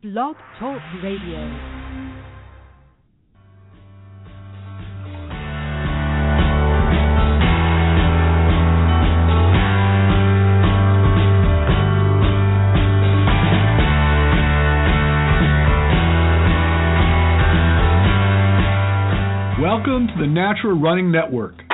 Blog Talk Radio. Welcome to the Natural Running Network.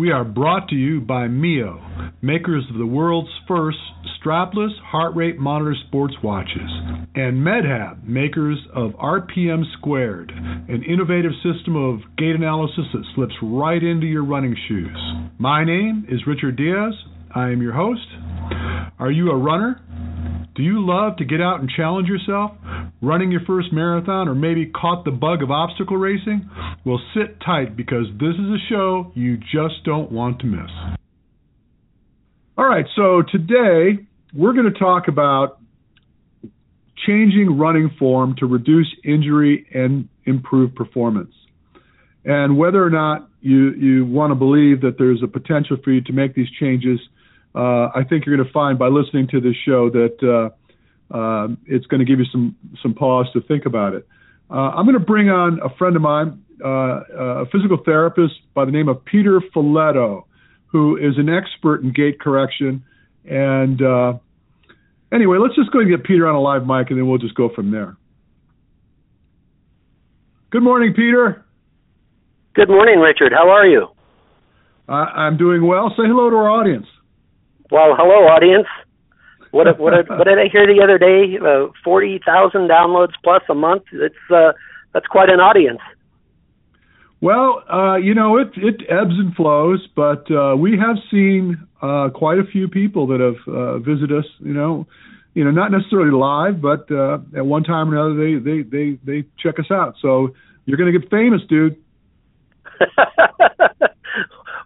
We are brought to you by Mio, makers of the world's first strapless heart rate monitor sports watches, and MedHab, makers of RPM Squared, an innovative system of gait analysis that slips right into your running shoes. My name is Richard Diaz. I am your host. Are you a runner? Do you love to get out and challenge yourself? Running your first marathon or maybe caught the bug of obstacle racing? Well, sit tight because this is a show you just don't want to miss. All right, so today we're going to talk about changing running form to reduce injury and improve performance. And whether or not you, you want to believe that there's a potential for you to make these changes uh, I think you're going to find by listening to this show that uh, uh, it's going to give you some some pause to think about it. Uh, I'm going to bring on a friend of mine, uh, a physical therapist by the name of Peter Faletto, who is an expert in gait correction. And uh, anyway, let's just go and get Peter on a live mic, and then we'll just go from there. Good morning, Peter. Good morning, Richard. How are you? I'm doing well. Say hello to our audience. Well, hello, audience. What what what did I hear the other day? Uh, Forty thousand downloads plus a month. It's uh, that's quite an audience. Well, uh, you know, it it ebbs and flows, but uh, we have seen uh, quite a few people that have uh, visited us. You know, you know, not necessarily live, but uh, at one time or another, they they they they check us out. So you're going to get famous, dude.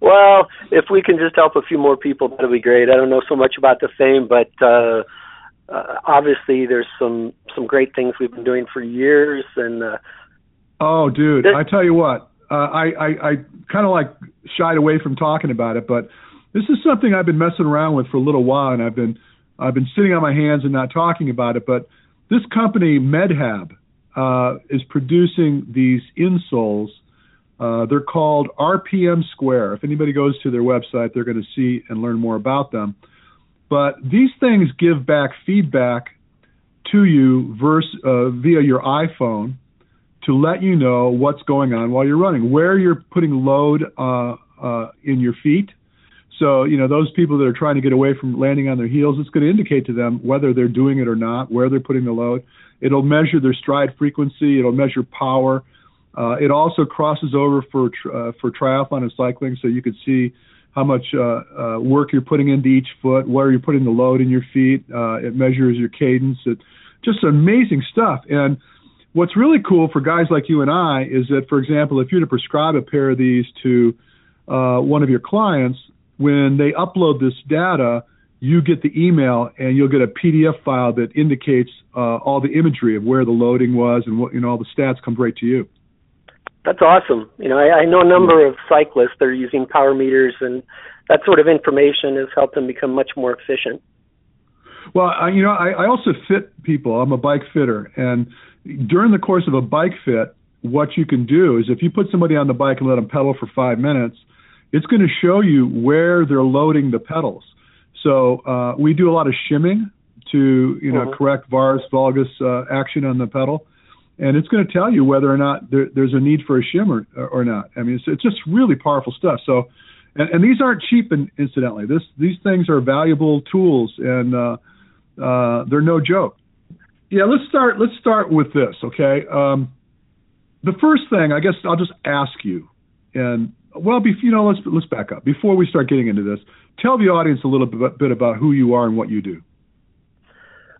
Well, if we can just help a few more people, that'd be great. I don't know so much about the fame, but uh, uh, obviously there's some some great things we've been doing for years. And uh, oh, dude, I tell you what, uh, I I, I kind of like shied away from talking about it, but this is something I've been messing around with for a little while, and I've been I've been sitting on my hands and not talking about it. But this company MedHab uh, is producing these insoles uh, they're called RPM Square. If anybody goes to their website, they're going to see and learn more about them. But these things give back feedback to you verse, uh, via your iPhone to let you know what's going on while you're running, where you're putting load uh, uh, in your feet. So, you know, those people that are trying to get away from landing on their heels, it's going to indicate to them whether they're doing it or not, where they're putting the load. It'll measure their stride frequency, it'll measure power, uh, it also crosses over for uh, for triathlon and cycling, so you can see how much uh, uh, work you're putting into each foot, where you're putting the load in your feet. Uh, it measures your cadence. It just amazing stuff. And what's really cool for guys like you and I is that, for example, if you were to prescribe a pair of these to uh, one of your clients, when they upload this data, you get the email and you'll get a PDF file that indicates all the imagery of where the loading was and what you know all the stats come right to you. That's awesome. You know, I, I know a number of cyclists that are using power meters, and that sort of information has helped them become much more efficient. Well, I, you know, I, I also fit people. I'm a bike fitter, and during the course of a bike fit, what you can do is if you put somebody on the bike and let them pedal for five minutes, it's going to show you where they're loading the pedals. So uh, we do a lot of shimming to you know mm-hmm. correct varus valgus uh, action on the pedal and it's going to tell you whether or not there, there's a need for a shim or, or not. I mean, it's, it's just really powerful stuff. So, and, and these aren't cheap, in, incidentally. This these things are valuable tools, and uh, uh, they're no joke. Yeah, let's start. Let's start with this. Okay, um, the first thing I guess I'll just ask you, and well, be, you know, let's let's back up before we start getting into this. Tell the audience a little bit, bit about who you are and what you do.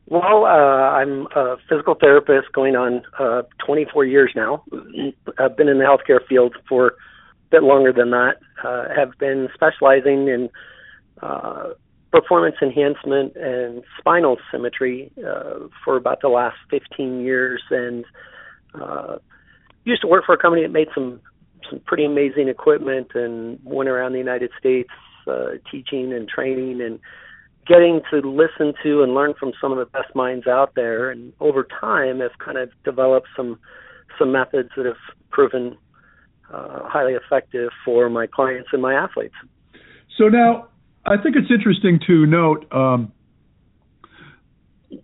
Well, uh, I'm a physical therapist going on uh, 24 years now. I've been in the healthcare field for a bit longer than that. Uh, have been specializing in uh, performance enhancement and spinal symmetry uh, for about the last 15 years, and uh, used to work for a company that made some some pretty amazing equipment and went around the United States uh, teaching and training and getting to listen to and learn from some of the best minds out there. And over time, have kind of developed some some methods that have proven uh, highly effective for my clients and my athletes. So now, I think it's interesting to note. Um,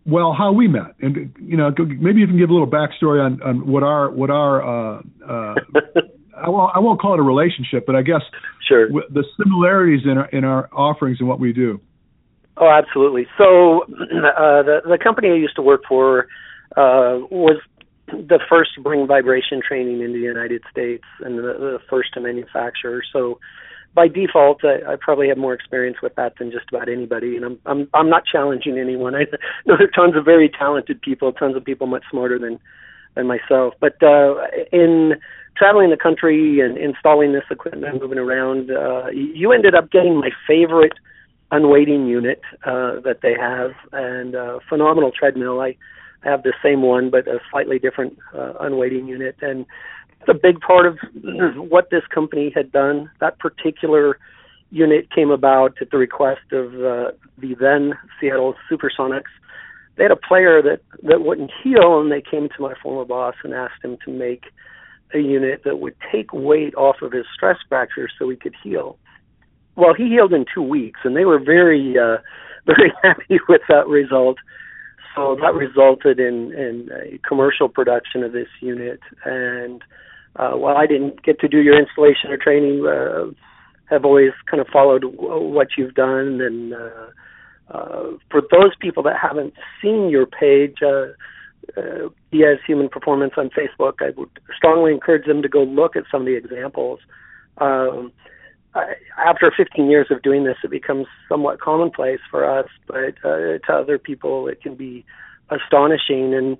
well, how we met, and you know, maybe you can give a little backstory on, on what our what our uh, uh, I won't I won't call it a relationship, but I guess sure the similarities in our in our offerings and what we do. Oh, absolutely. So uh, the the company I used to work for uh, was the first to bring vibration training into the United States and the, the first to manufacture. So by default, I, I probably have more experience with that than just about anybody, and I'm I'm I'm not challenging anyone. I know there are tons of very talented people, tons of people much smarter than than myself. But uh, in traveling the country and installing this equipment, and moving around, uh, you ended up getting my favorite unweighting unit uh, that they have, and uh, phenomenal treadmill. I have the same one, but a slightly different uh, unweighting unit, and it's a big part of what this company had done. That particular unit came about at the request of uh, the then Seattle SuperSonics. They had a player that that wouldn't heal, and they came to my former boss and asked him to make a unit that would take weight off of his stress fractures so he could heal well, he healed in two weeks, and they were very, uh, very happy with that result. So that resulted in in a commercial production of this unit. And uh, while I didn't get to do your installation or training, uh, have always kind of followed what you've done. And uh, uh, for those people that haven't seen your page, uh, uh, Human Performance on Facebook, I would strongly encourage them to go look at some of the examples. Um, after 15 years of doing this, it becomes somewhat commonplace for us, but uh, to other people, it can be astonishing. And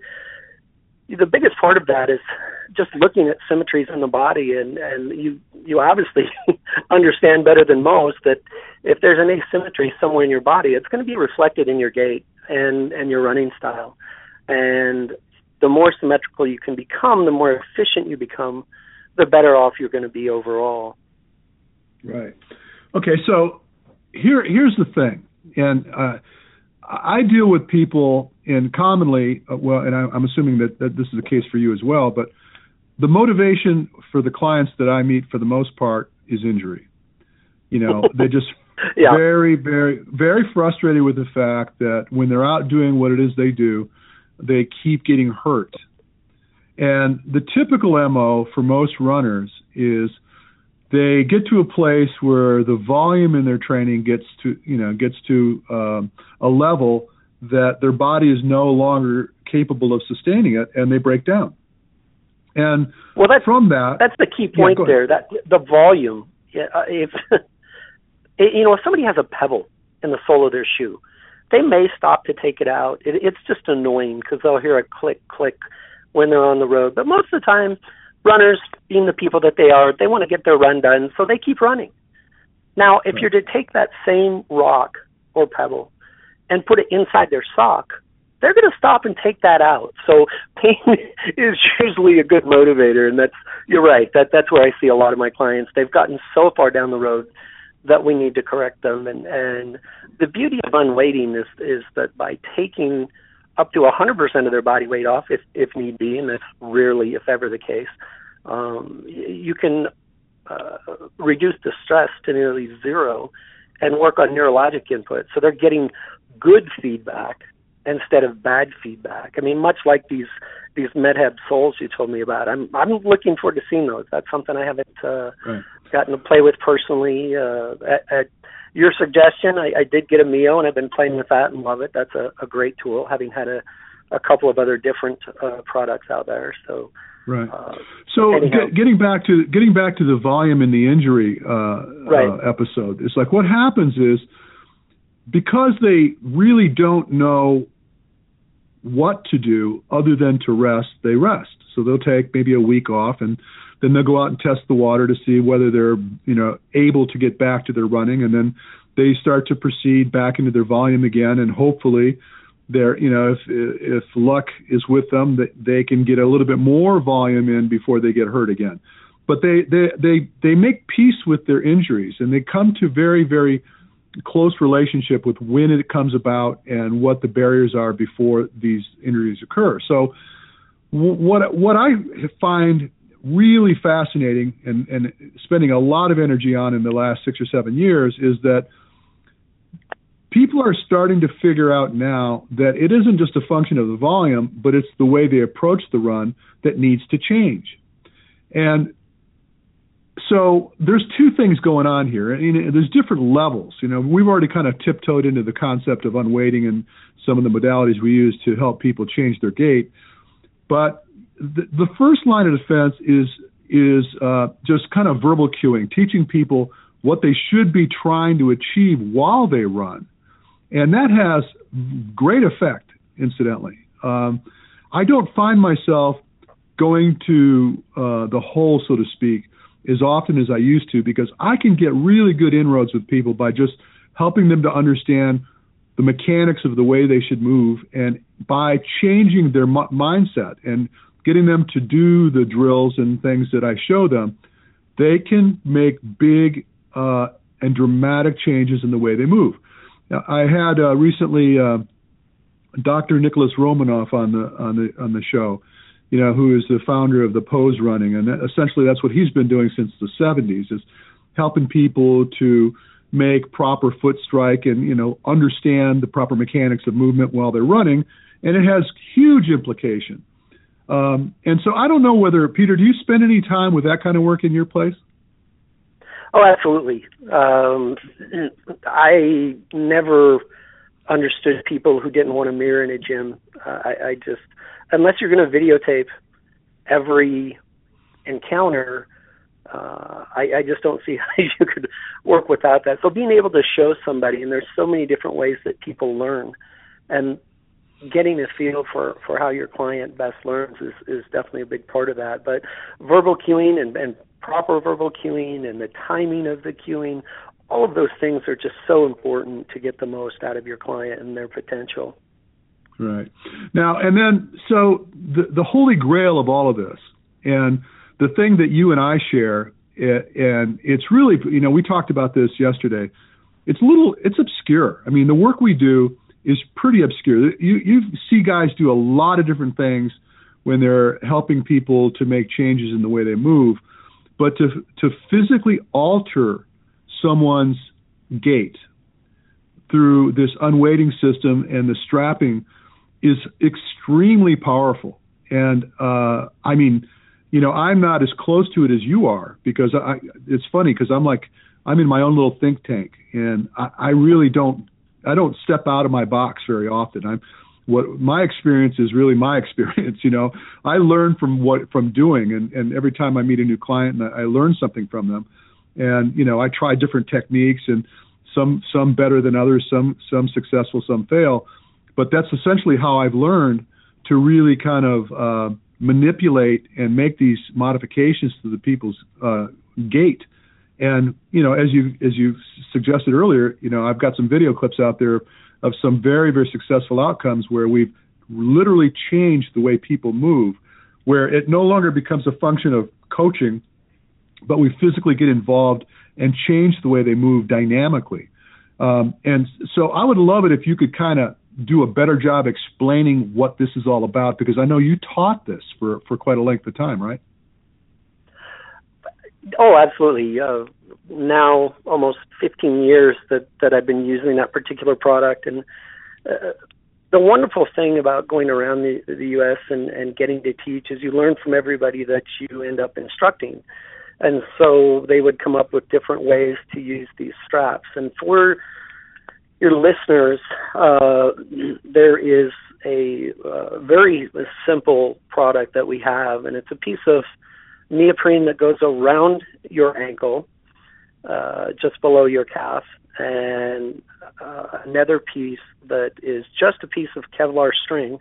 the biggest part of that is just looking at symmetries in the body, and and you you obviously understand better than most that if there's an asymmetry somewhere in your body, it's going to be reflected in your gait and and your running style. And the more symmetrical you can become, the more efficient you become, the better off you're going to be overall. Right. Okay. So here here's the thing, and uh, I deal with people, and commonly, uh, well, and I, am assuming that, that this is the case for you as well, but the motivation for the clients that I meet, for the most part, is injury. You know, they're just yeah. very, very, very frustrated with the fact that when they're out doing what it is they do, they keep getting hurt. And the typical MO for most runners is they get to a place where the volume in their training gets to you know gets to um, a level that their body is no longer capable of sustaining it, and they break down. And well, that's, from that, that's the key point yeah, there. That the volume. Uh, if you know, if somebody has a pebble in the sole of their shoe, they may stop to take it out. It, it's just annoying because they'll hear a click click when they're on the road. But most of the time, runners, being the people that they are, they want to get their run done, so they keep running. Now, if right. you're to take that same rock or pebble and put it inside their sock, they're going to stop and take that out. So pain is usually a good motivator, and that's you're right. That that's where I see a lot of my clients. They've gotten so far down the road that we need to correct them, and and the beauty of unweighting is is that by taking up to 100% of their body weight off if, if need be, and that's rarely, if ever, the case. Um, you can uh, reduce the stress to nearly zero and work on neurologic input. So they're getting good feedback instead of bad feedback. I mean, much like these these MedHab soles you told me about. I'm I'm looking forward to seeing those. That's something I haven't uh, right. gotten to play with personally. Uh, at, at your suggestion, I, I did get a Mio, and I've been playing with that and love it. That's a, a great tool, having had a, a couple of other different uh, products out there. So Right. Uh, so get, getting back to getting back to the volume in the injury uh, right. uh, episode, it's like what happens is because they really don't know what to do other than to rest, they rest. So they'll take maybe a week off and then they'll go out and test the water to see whether they're, you know, able to get back to their running and then they start to proceed back into their volume again and hopefully they're, you know, if if luck is with them, that they can get a little bit more volume in before they get hurt again. But they they they they make peace with their injuries and they come to very very close relationship with when it comes about and what the barriers are before these injuries occur. So what what I find really fascinating and, and spending a lot of energy on in the last six or seven years is that people are starting to figure out now that it isn't just a function of the volume, but it's the way they approach the run that needs to change. And so there's two things going on here. and there's different levels. You know, we've already kind of tiptoed into the concept of unweighting and some of the modalities we use to help people change their gait. But the, the first line of defense is is uh, just kind of verbal cueing, teaching people what they should be trying to achieve while they run, and that has great effect. Incidentally, um, I don't find myself going to uh, the hole, so to speak, as often as I used to because I can get really good inroads with people by just helping them to understand the mechanics of the way they should move and by changing their m- mindset and getting them to do the drills and things that I show them, they can make big uh, and dramatic changes in the way they move. Now, I had uh, recently uh, Dr. Nicholas Romanov on the on the on the show, you know, who is the founder of the Pose Running, and essentially that's what he's been doing since the 70s is helping people to make proper foot strike and you know understand the proper mechanics of movement while they're running, and it has huge implication. Um, and so I don't know whether Peter, do you spend any time with that kind of work in your place? Oh, absolutely. Um, I never understood people who didn't want a mirror in a gym. Uh, I, I just unless you're going to videotape every encounter, uh, I, I just don't see how you could work without that. So being able to show somebody, and there's so many different ways that people learn, and getting a feel for for how your client best learns is is definitely a big part of that. But verbal cueing and, and proper verbal cueing and the timing of the cueing, all of those things are just so important to get the most out of your client and their potential. Right. Now, and then, so the, the holy grail of all of this, and the thing that you and I share, and it's really, you know, we talked about this yesterday. It's little, it's obscure. I mean, the work we do is pretty obscure. You, you see guys do a lot of different things when they're helping people to make changes in the way they move, but to to physically alter someone's gait through this unweighting system and the strapping is extremely powerful. And uh, I mean, you know, I'm not as close to it as you are because I, it's funny because I'm like I'm in my own little think tank, and I, I really don't I don't step out of my box very often. I'm what my experience is really my experience. You know, I learn from what from doing, and and every time I meet a new client, and I, I learn something from them, and you know, I try different techniques, and some some better than others, some some successful, some fail but that's essentially how I've learned to really kind of uh, manipulate and make these modifications to the people's uh, gait. And you know, as you as you suggested earlier, you know, I've got some video clips out there of some very very successful outcomes where we've literally changed the way people move, where it no longer becomes a function of coaching, but we physically get involved and change the way they move dynamically. Um, and so I would love it if you could kind of do a better job explaining what this is all about because I know you taught this for for quite a length of time, right? Oh, absolutely. Uh, now almost 15 years that that I've been using that particular product, and uh, the wonderful thing about going around the the U.S. and and getting to teach is you learn from everybody that you end up instructing, and so they would come up with different ways to use these straps, and for your listeners, uh, there is a uh, very simple product that we have, and it's a piece of neoprene that goes around your ankle, uh, just below your calf, and uh, another piece that is just a piece of Kevlar string.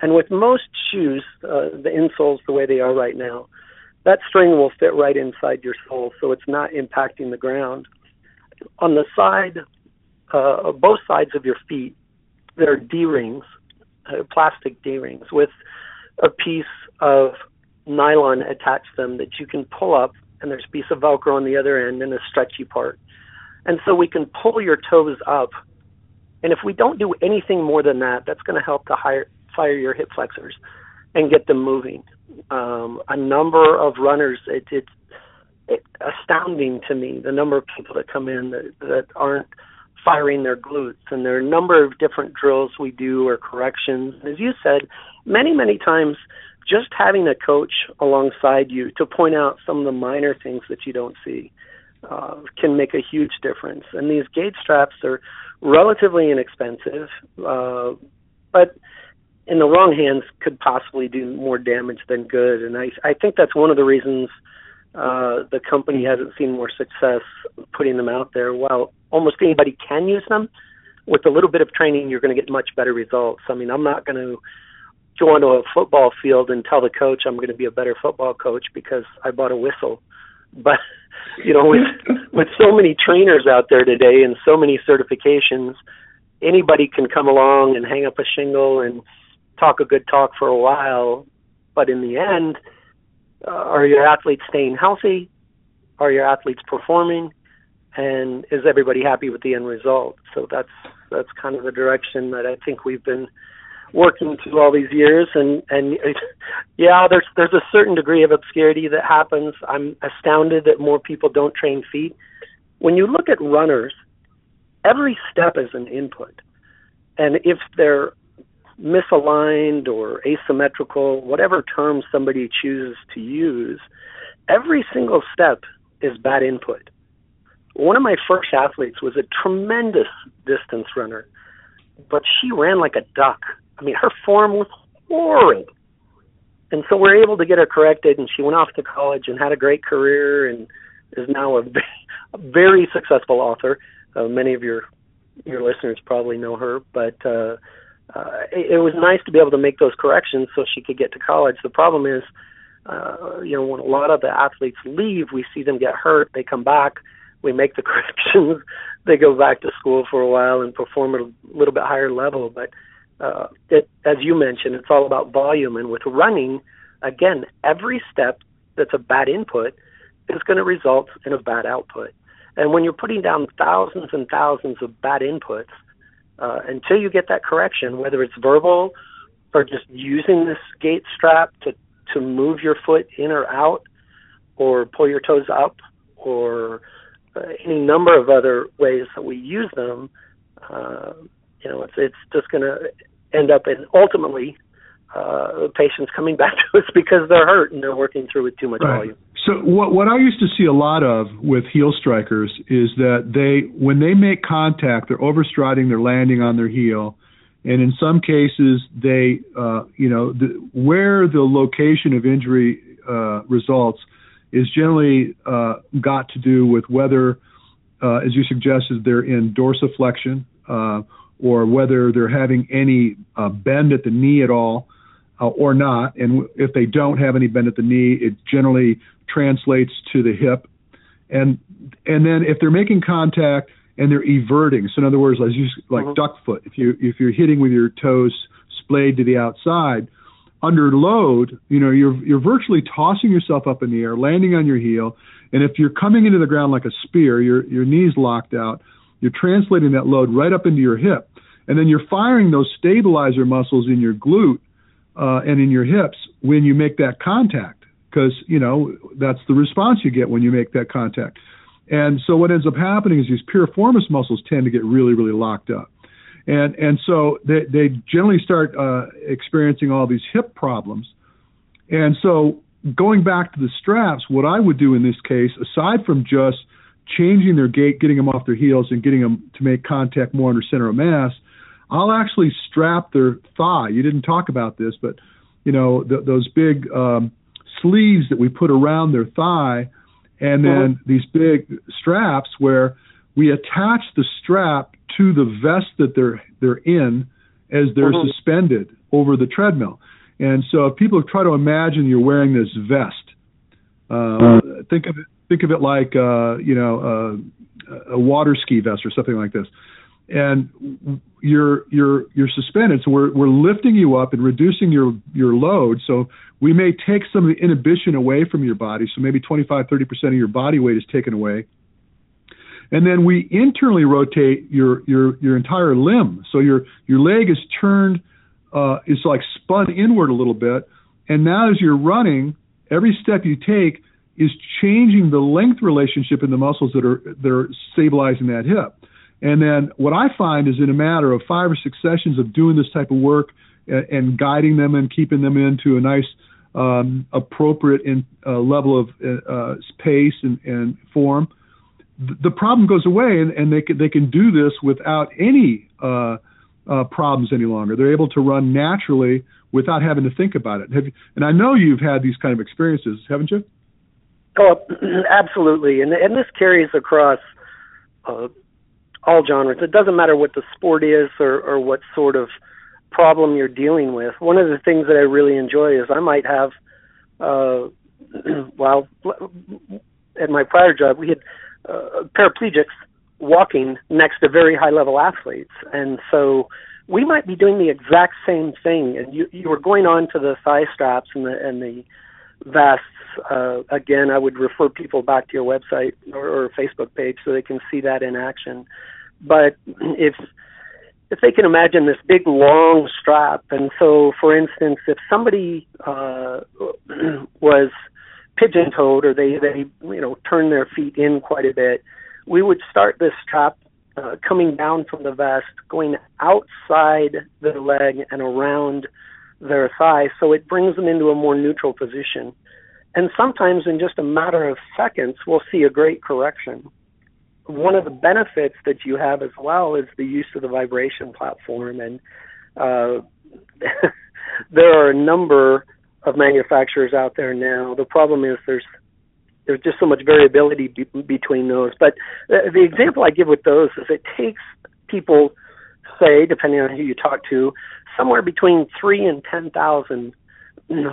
And with most shoes, uh, the insoles the way they are right now, that string will fit right inside your sole, so it's not impacting the ground. On the side, uh, both sides of your feet, there are D rings, uh, plastic D rings with a piece of nylon attached them that you can pull up, and there's a piece of Velcro on the other end and a stretchy part. And so we can pull your toes up. And if we don't do anything more than that, that's going to help to hire, fire your hip flexors and get them moving. Um, a number of runners, it, it's it, astounding to me the number of people that come in that, that aren't firing their glutes. And there are a number of different drills we do or corrections. As you said, many, many times just having a coach alongside you to point out some of the minor things that you don't see uh, can make a huge difference. And these gait straps are relatively inexpensive, uh, but in the wrong hands could possibly do more damage than good. And I, I think that's one of the reasons uh, the company hasn't seen more success putting them out there. While almost anybody can use them, with a little bit of training, you're going to get much better results. I mean, I'm not going to go onto a football field and tell the coach I'm going to be a better football coach because I bought a whistle. But you know, with with so many trainers out there today and so many certifications, anybody can come along and hang up a shingle and talk a good talk for a while. But in the end, uh, are your athletes staying healthy? Are your athletes performing? And is everybody happy with the end result? So that's that's kind of the direction that I think we've been working through all these years and and yeah there's there's a certain degree of obscurity that happens. I'm astounded that more people don't train feet. When you look at runners every step is an input. And if they're misaligned or asymmetrical whatever term somebody chooses to use every single step is bad input. One of my first athletes was a tremendous distance runner but she ran like a duck I mean, her form was horrid. And so we're able to get her corrected, and she went off to college and had a great career, and is now a, very successful author. Uh, many of your your listeners probably know her, but uh, uh, it, it was nice to be able to make those corrections so she could get to college. The problem is, uh, you know, when a lot of the athletes leave, we see them get hurt. They come back, we make the corrections, they go back to school for a while and perform at a little bit higher level. But uh, it, as you mentioned, it's all about volume. And with running, again, every step that's a bad input is going to result in a bad output. And when you're putting down thousands and thousands of bad inputs, uh, until you get that correction, whether it's verbal or just using this gait strap to, to move your foot in or out, or pull your toes up, or any number of other ways that we use them, uh, you know, it's it's just going to end up in ultimately uh, patients coming back to us because they're hurt and they're working through with too much right. volume. So what what I used to see a lot of with heel strikers is that they when they make contact, they're overstriding, they're landing on their heel, and in some cases they uh, you know the, where the location of injury uh, results is generally uh, got to do with whether, uh, as you suggested, they're in dorsiflexion uh, or whether they're having any uh, bend at the knee at all uh, or not. And if they don't have any bend at the knee, it generally translates to the hip. And and then if they're making contact and they're everting, so in other words, like you, like mm-hmm. duck foot, if you if you're hitting with your toes splayed to the outside, under load, you know, you're you're virtually tossing yourself up in the air, landing on your heel, and if you're coming into the ground like a spear, your your knees locked out, you're translating that load right up into your hip. And then you're firing those stabilizer muscles in your glute uh, and in your hips when you make that contact, because, you know, that's the response you get when you make that contact. And so what ends up happening is these piriformis muscles tend to get really, really locked up. And, and so they, they generally start uh, experiencing all these hip problems. And so going back to the straps, what I would do in this case, aside from just changing their gait, getting them off their heels, and getting them to make contact more under center of mass, I'll actually strap their thigh. You didn't talk about this, but you know th- those big um, sleeves that we put around their thigh, and then these big straps where we attach the strap to the vest that they're they're in as they're mm-hmm. suspended over the treadmill. And so if people try to imagine you're wearing this vest, uh, mm-hmm. think of it think of it like uh, you know uh, a water ski vest or something like this. And you're you're you're suspended, so we're we're lifting you up and reducing your your load. So we may take some of the inhibition away from your body. So maybe 25, 30 percent of your body weight is taken away and then we internally rotate your your your entire limb. So your your leg is turned, uh, is like spun inward a little bit, and now as you're running, every step you take is changing the length relationship in the muscles that are that are stabilizing that hip. And then what I find is in a matter of five or six sessions of doing this type of work and, and guiding them and keeping them into a nice um, appropriate in, uh, level of uh, pace and, and form, the problem goes away and, and they can they can do this without any uh, uh, problems any longer. They're able to run naturally without having to think about it. And I know you've had these kind of experiences, haven't you? Oh, absolutely, and and this carries across uh, all genres. It doesn't matter what the sport is or, or what sort of problem you're dealing with. One of the things that I really enjoy is I might have, uh, well, at my prior job we had uh, paraplegics walking next to very high level athletes. And so we might be doing the exact same thing. And you, you were going on to the thigh straps and the, and the vests. Uh, again, I would refer people back to your website or, or Facebook page so they can see that in action. But if if they can imagine this big long strap, and so for instance, if somebody uh, was pigeon toed or they they you know turn their feet in quite a bit, we would start this strap uh, coming down from the vest, going outside their leg and around their thigh, so it brings them into a more neutral position. And sometimes in just a matter of seconds, we'll see a great correction. One of the benefits that you have as well is the use of the vibration platform, and uh, there are a number of manufacturers out there now. The problem is there's there's just so much variability be- between those. But the, the example I give with those is it takes people, say, depending on who you talk to, somewhere between three and ten thousand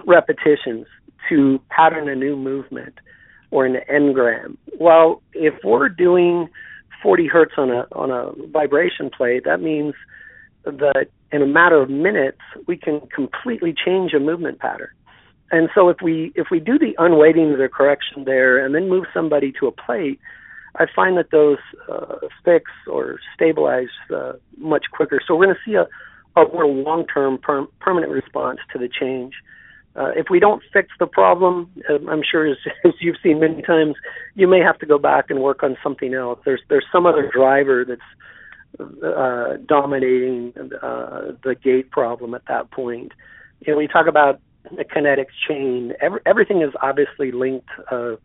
repetitions to pattern a new movement or an engram. Well, if we're doing 40 hertz on a on a vibration plate, that means that in a matter of minutes we can completely change a movement pattern. And so if we if we do the unweighting the correction there and then move somebody to a plate, I find that those uh, fix or stabilize uh, much quicker. So we're going to see a, a more long-term per- permanent response to the change. Uh, if we don't fix the problem, uh, I'm sure as, as you've seen many times, you may have to go back and work on something else. There's there's some other driver that's uh, dominating uh, the gait problem at that point. You know, we talk about a kinetics chain. Every, everything is obviously linked, uh,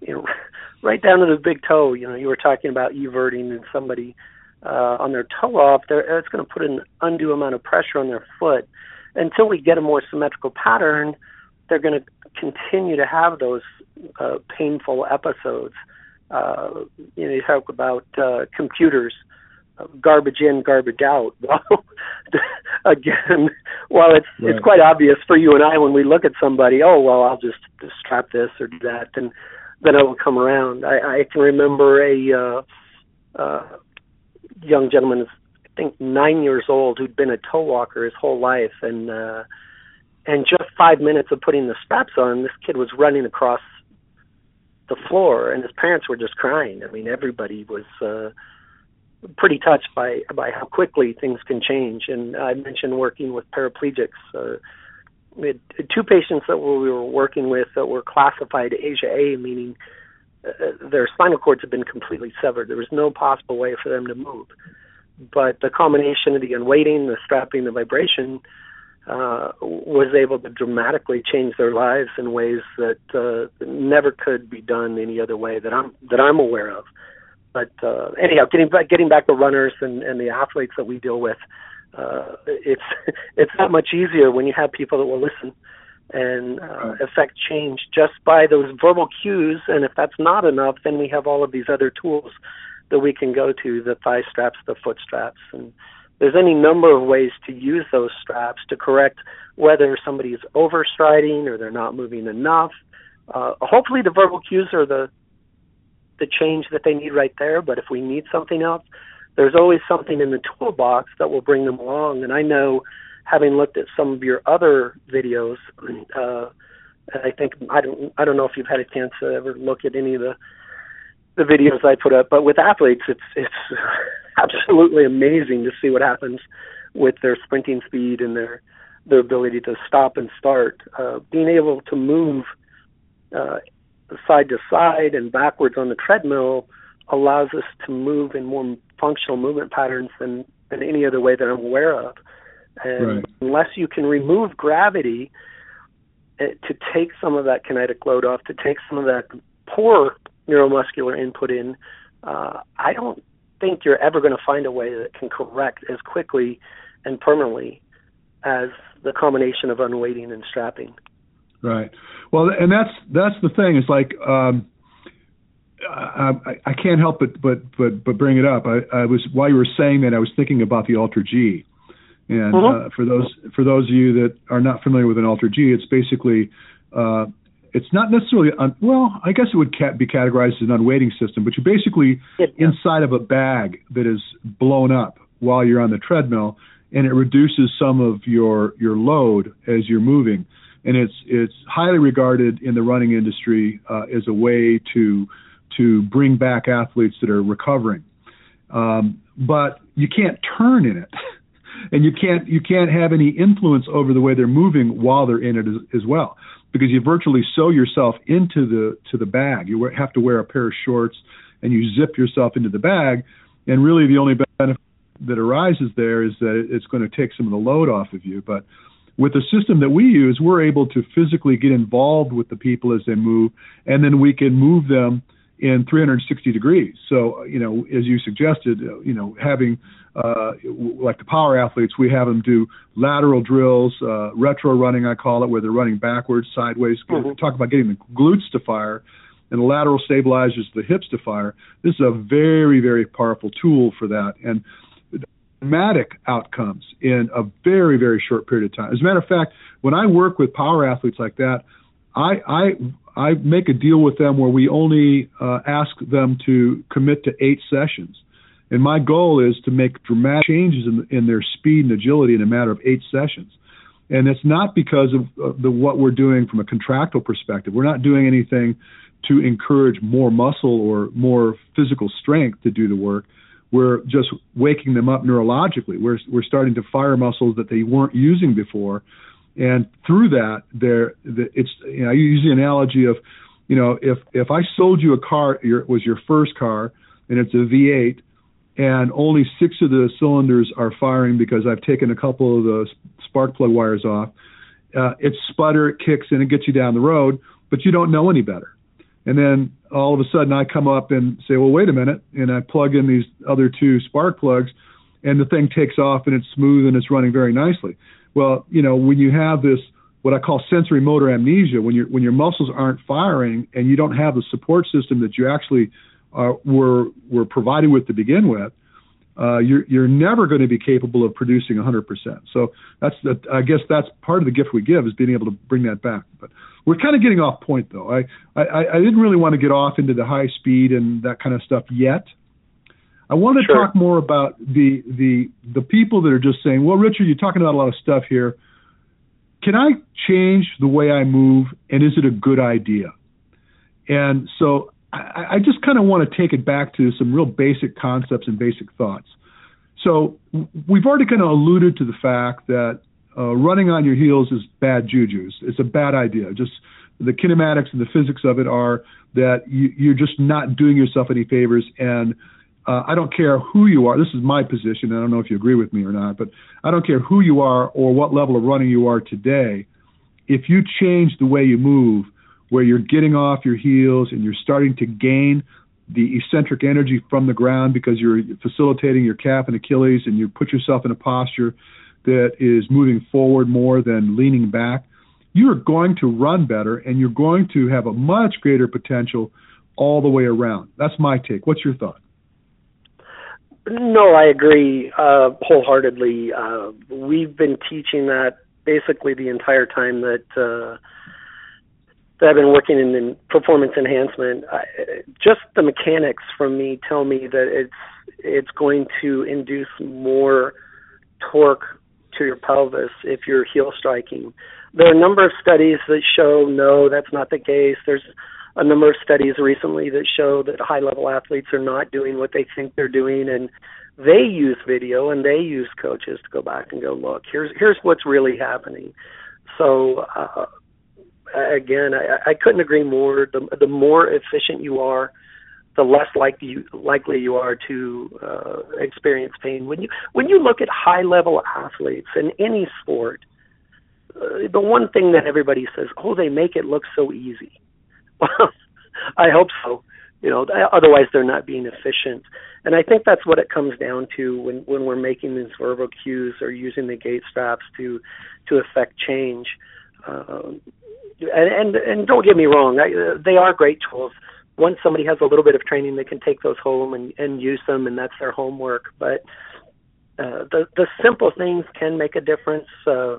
you know, right down to the big toe. You know, you were talking about everting and somebody uh, on their toe off. There, it's going to put an undue amount of pressure on their foot. Until we get a more symmetrical pattern, they're going to continue to have those uh, painful episodes. Uh, you know, you talk about uh, computers garbage in, garbage out. Well, again, while it's right. it's quite obvious for you and I when we look at somebody, oh well, I'll just, just strap this or do that, and then it will come around. I, I can remember a uh, uh, young gentleman, I think nine years old, who'd been a toe walker his whole life, and uh, and just five minutes of putting the straps on, this kid was running across the floor, and his parents were just crying. I mean, everybody was. uh pretty touched by by how quickly things can change. And I mentioned working with paraplegics. Uh, we had two patients that we were working with that were classified ASIA A, meaning uh, their spinal cords had been completely severed. There was no possible way for them to move. But the combination of the unweighting, the strapping, the vibration uh, was able to dramatically change their lives in ways that uh, never could be done any other way that I'm that I'm aware of. But uh, anyhow, getting back getting back to runners and, and the athletes that we deal with, uh, it's it's that much easier when you have people that will listen and uh, affect change just by those verbal cues. And if that's not enough, then we have all of these other tools that we can go to the thigh straps, the foot straps, and there's any number of ways to use those straps to correct whether somebody is overstriding or they're not moving enough. Uh, hopefully, the verbal cues are the the change that they need right there. But if we need something else, there's always something in the toolbox that will bring them along. And I know, having looked at some of your other videos, uh, I think I don't I don't know if you've had a chance to ever look at any of the the videos I put up, but with athletes, it's it's absolutely amazing to see what happens with their sprinting speed and their their ability to stop and start. Uh, being able to move uh, side to side and backwards on the treadmill allows us to move in more functional movement patterns than, than any other way that I'm aware of. And right. unless you can remove gravity uh, to take some of that kinetic load off, to take some of that poor neuromuscular input in, uh, I don't think you're ever going to find a way that can correct as quickly and permanently as the combination of unweighting and strapping. Right. Well, and that's that's the thing. It's like um, I, I can't help but but but but bring it up. I, I was while you were saying that, I was thinking about the AlterG. And uh-huh. uh, for those for those of you that are not familiar with an AlterG, it's basically uh, it's not necessarily un, well i guess it would ca- be categorized as an unweighting system but you're basically yeah. inside of a bag that is blown up while you're on the treadmill and it reduces some of your your load as you're moving and it's it's highly regarded in the running industry uh, as a way to to bring back athletes that are recovering um, but you can't turn in it and you can't you can't have any influence over the way they're moving while they're in it as, as well because you virtually sew yourself into the to the bag. You have to wear a pair of shorts and you zip yourself into the bag, and really the only benefit that arises there is that it's going to take some of the load off of you. But with the system that we use, we're able to physically get involved with the people as they move, and then we can move them in 360 degrees. So, you know, as you suggested, uh, you know, having uh, like the power athletes, we have them do lateral drills, uh, retro running, I call it, where they're running backwards, sideways. Mm-hmm. Talk about getting the glutes to fire, and the lateral stabilizers the hips to fire. This is a very, very powerful tool for that, and dramatic outcomes in a very, very short period of time. As a matter of fact, when I work with power athletes like that, I, I I make a deal with them where we only uh, ask them to commit to eight sessions. And my goal is to make dramatic changes in, in their speed and agility in a matter of eight sessions. And it's not because of the what we're doing from a contractile perspective. We're not doing anything to encourage more muscle or more physical strength to do the work. We're just waking them up neurologically. We're we're starting to fire muscles that they weren't using before and through that, there, the, it's you know, I use the analogy of, you know, if if I sold you a car, your, was your first car, and it's a V8, and only six of the cylinders are firing because I've taken a couple of the spark plug wires off. Uh, it sputter, it kicks, and it gets you down the road, but you don't know any better. And then all of a sudden, I come up and say, "Well, wait a minute," and I plug in these other two spark plugs, and the thing takes off and it's smooth and it's running very nicely. Well, you know, when you have this what I call sensory motor amnesia, when your when your muscles aren't firing and you don't have the support system that you actually uh, were were provided with to begin with, uh, you're you're never going to be capable of producing 100%. So that's the I guess that's part of the gift we give is being able to bring that back. But we're kind of getting off point though. I I, I didn't really want to get off into the high speed and that kind of stuff yet. I want to sure. talk more about the the the people that are just saying, "Well, Richard, you're talking about a lot of stuff here. Can I change the way I move, and is it a good idea?" And so I, I just kind of want to take it back to some real basic concepts and basic thoughts. So we've already kind of alluded to the fact that uh, running on your heels is bad juju. It's a bad idea. Just the kinematics and the physics of it are that you, you're just not doing yourself any favors and uh, I don't care who you are. This is my position. I don't know if you agree with me or not, but I don't care who you are or what level of running you are today. If you change the way you move, where you're getting off your heels and you're starting to gain the eccentric energy from the ground because you're facilitating your calf and Achilles and you put yourself in a posture that is moving forward more than leaning back, you are going to run better and you're going to have a much greater potential all the way around. That's my take. What's your thought? No, I agree uh, wholeheartedly. Uh, we've been teaching that basically the entire time that uh, that I've been working in, in performance enhancement. I, just the mechanics from me tell me that it's it's going to induce more torque to your pelvis if you're heel striking. There are a number of studies that show no, that's not the case. There's a number of studies recently that show that high level athletes are not doing what they think they're doing and they use video and they use coaches to go back and go look here's here's what's really happening so uh, again I, I couldn't agree more the the more efficient you are the less likely you, likely you are to uh, experience pain when you when you look at high level athletes in any sport uh, the one thing that everybody says oh they make it look so easy well, I hope so. You know, otherwise they're not being efficient. And I think that's what it comes down to when when we're making these verbal cues or using the gait straps to to affect change. Um, and, and and don't get me wrong, I, they are great tools. Once somebody has a little bit of training, they can take those home and and use them, and that's their homework. But uh, the the simple things can make a difference, uh,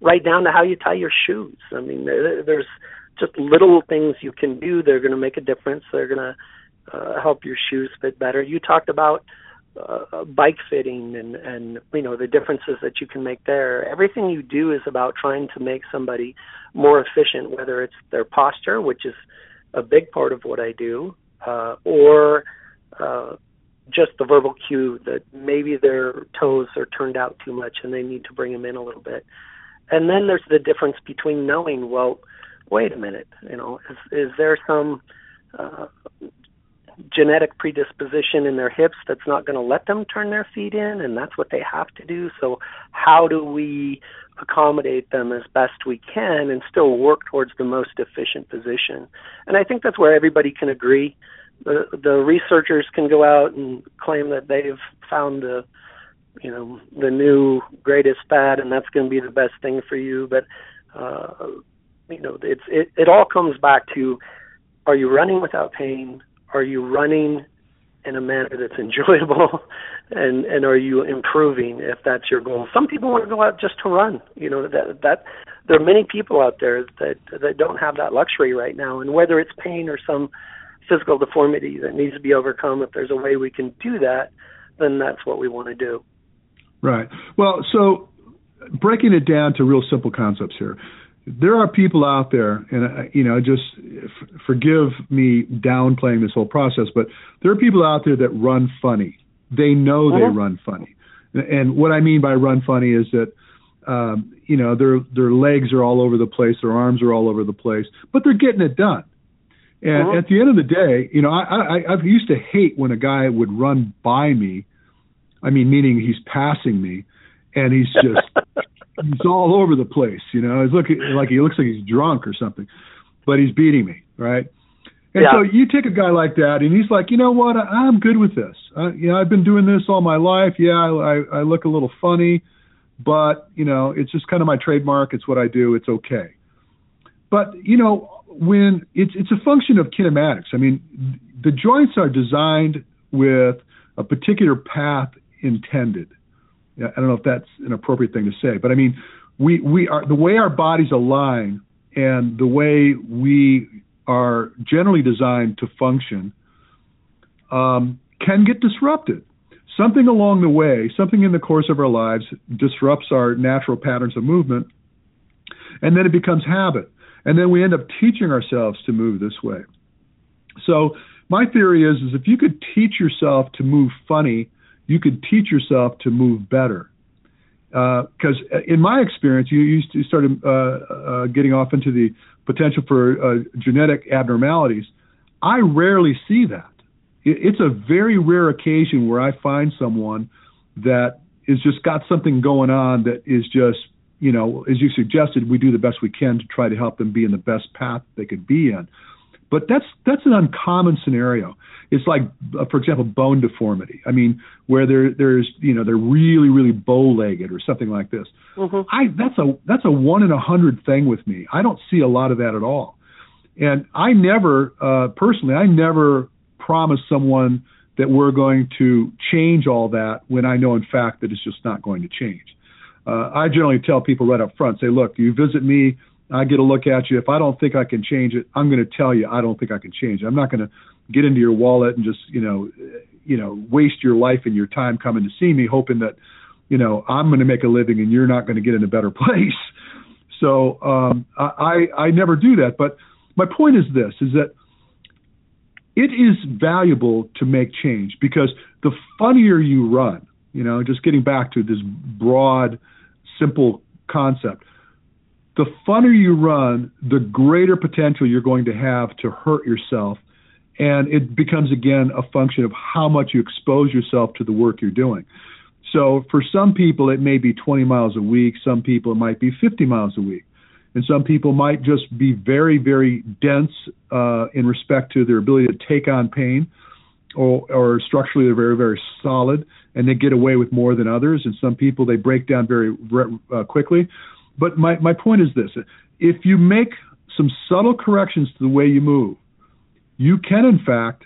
right down to how you tie your shoes. I mean, there's just little things you can do. They're going to make a difference. They're going to uh, help your shoes fit better. You talked about uh, bike fitting and and you know the differences that you can make there. Everything you do is about trying to make somebody more efficient, whether it's their posture, which is a big part of what I do, uh, or uh, just the verbal cue that maybe their toes are turned out too much and they need to bring them in a little bit. And then there's the difference between knowing, well, wait a minute, you know, is, is there some uh, genetic predisposition in their hips that's not going to let them turn their feet in, and that's what they have to do. So, how do we accommodate them as best we can and still work towards the most efficient position? And I think that's where everybody can agree. The the researchers can go out and claim that they've found the you know the new greatest fad and that's going to be the best thing for you, but uh, you know it's it, it all comes back to are you running without pain are you running in a manner that's enjoyable and and are you improving if that's your goal? Some people want to go out just to run you know that that there are many people out there that that don't have that luxury right now and whether it's pain or some physical deformity that needs to be overcome if there's a way we can do that then that's what we want to do. Right. Well so breaking it down to real simple concepts here there are people out there, and uh, you know, just f- forgive me downplaying this whole process, but there are people out there that run funny. They know uh-huh. they run funny, and what I mean by run funny is that um, you know their their legs are all over the place, their arms are all over the place, but they're getting it done. And uh-huh. at the end of the day, you know, I, I I used to hate when a guy would run by me. I mean, meaning he's passing me, and he's just he's all over the place. You know, he's looking like he looks like he's drunk or something, but he's beating me, right? And yeah. so you take a guy like that, and he's like, you know what? I, I'm good with this. Uh, you know, I've been doing this all my life. Yeah, I, I, I look a little funny, but you know, it's just kind of my trademark. It's what I do. It's okay. But you know, when it's it's a function of kinematics. I mean, the joints are designed with a particular path intended. I don't know if that's an appropriate thing to say, but I mean, we we are the way our bodies align and the way we are generally designed to function um, can get disrupted. Something along the way, something in the course of our lives disrupts our natural patterns of movement, and then it becomes habit. And then we end up teaching ourselves to move this way. So my theory is, is if you could teach yourself to move funny you could teach yourself to move better. Because uh, in my experience, you, you started uh, uh, getting off into the potential for uh, genetic abnormalities. I rarely see that. It, it's a very rare occasion where I find someone that has just got something going on that is just, you know, as you suggested, we do the best we can to try to help them be in the best path they could be in. But that's that's an uncommon scenario. It's like, uh, for example, bone deformity. I mean, where there there's you know they're really really bow-legged or something like this. Mm-hmm. I that's a that's a one in a hundred thing with me. I don't see a lot of that at all. And I never uh, personally, I never promise someone that we're going to change all that when I know in fact that it's just not going to change. Uh, I generally tell people right up front, say, look, you visit me, I get a look at you. If I don't think I can change it, I'm going to tell you I don't think I can change it. I'm not going to get into your wallet and just you know, you know, waste your life and your time coming to see me, hoping that you know I'm going to make a living and you're not going to get in a better place. So um, I I never do that. But my point is this: is that it is valuable to make change because the funnier you run, you know, just getting back to this broad, simple concept, the funner you run, the greater potential you're going to have to hurt yourself. And it becomes, again, a function of how much you expose yourself to the work you're doing. So for some people, it may be 20 miles a week. Some people, it might be 50 miles a week and some people might just be very, very dense uh, in respect to their ability to take on pain, or, or structurally they're very, very solid, and they get away with more than others. And some people they break down very uh, quickly. But my my point is this: if you make some subtle corrections to the way you move, you can in fact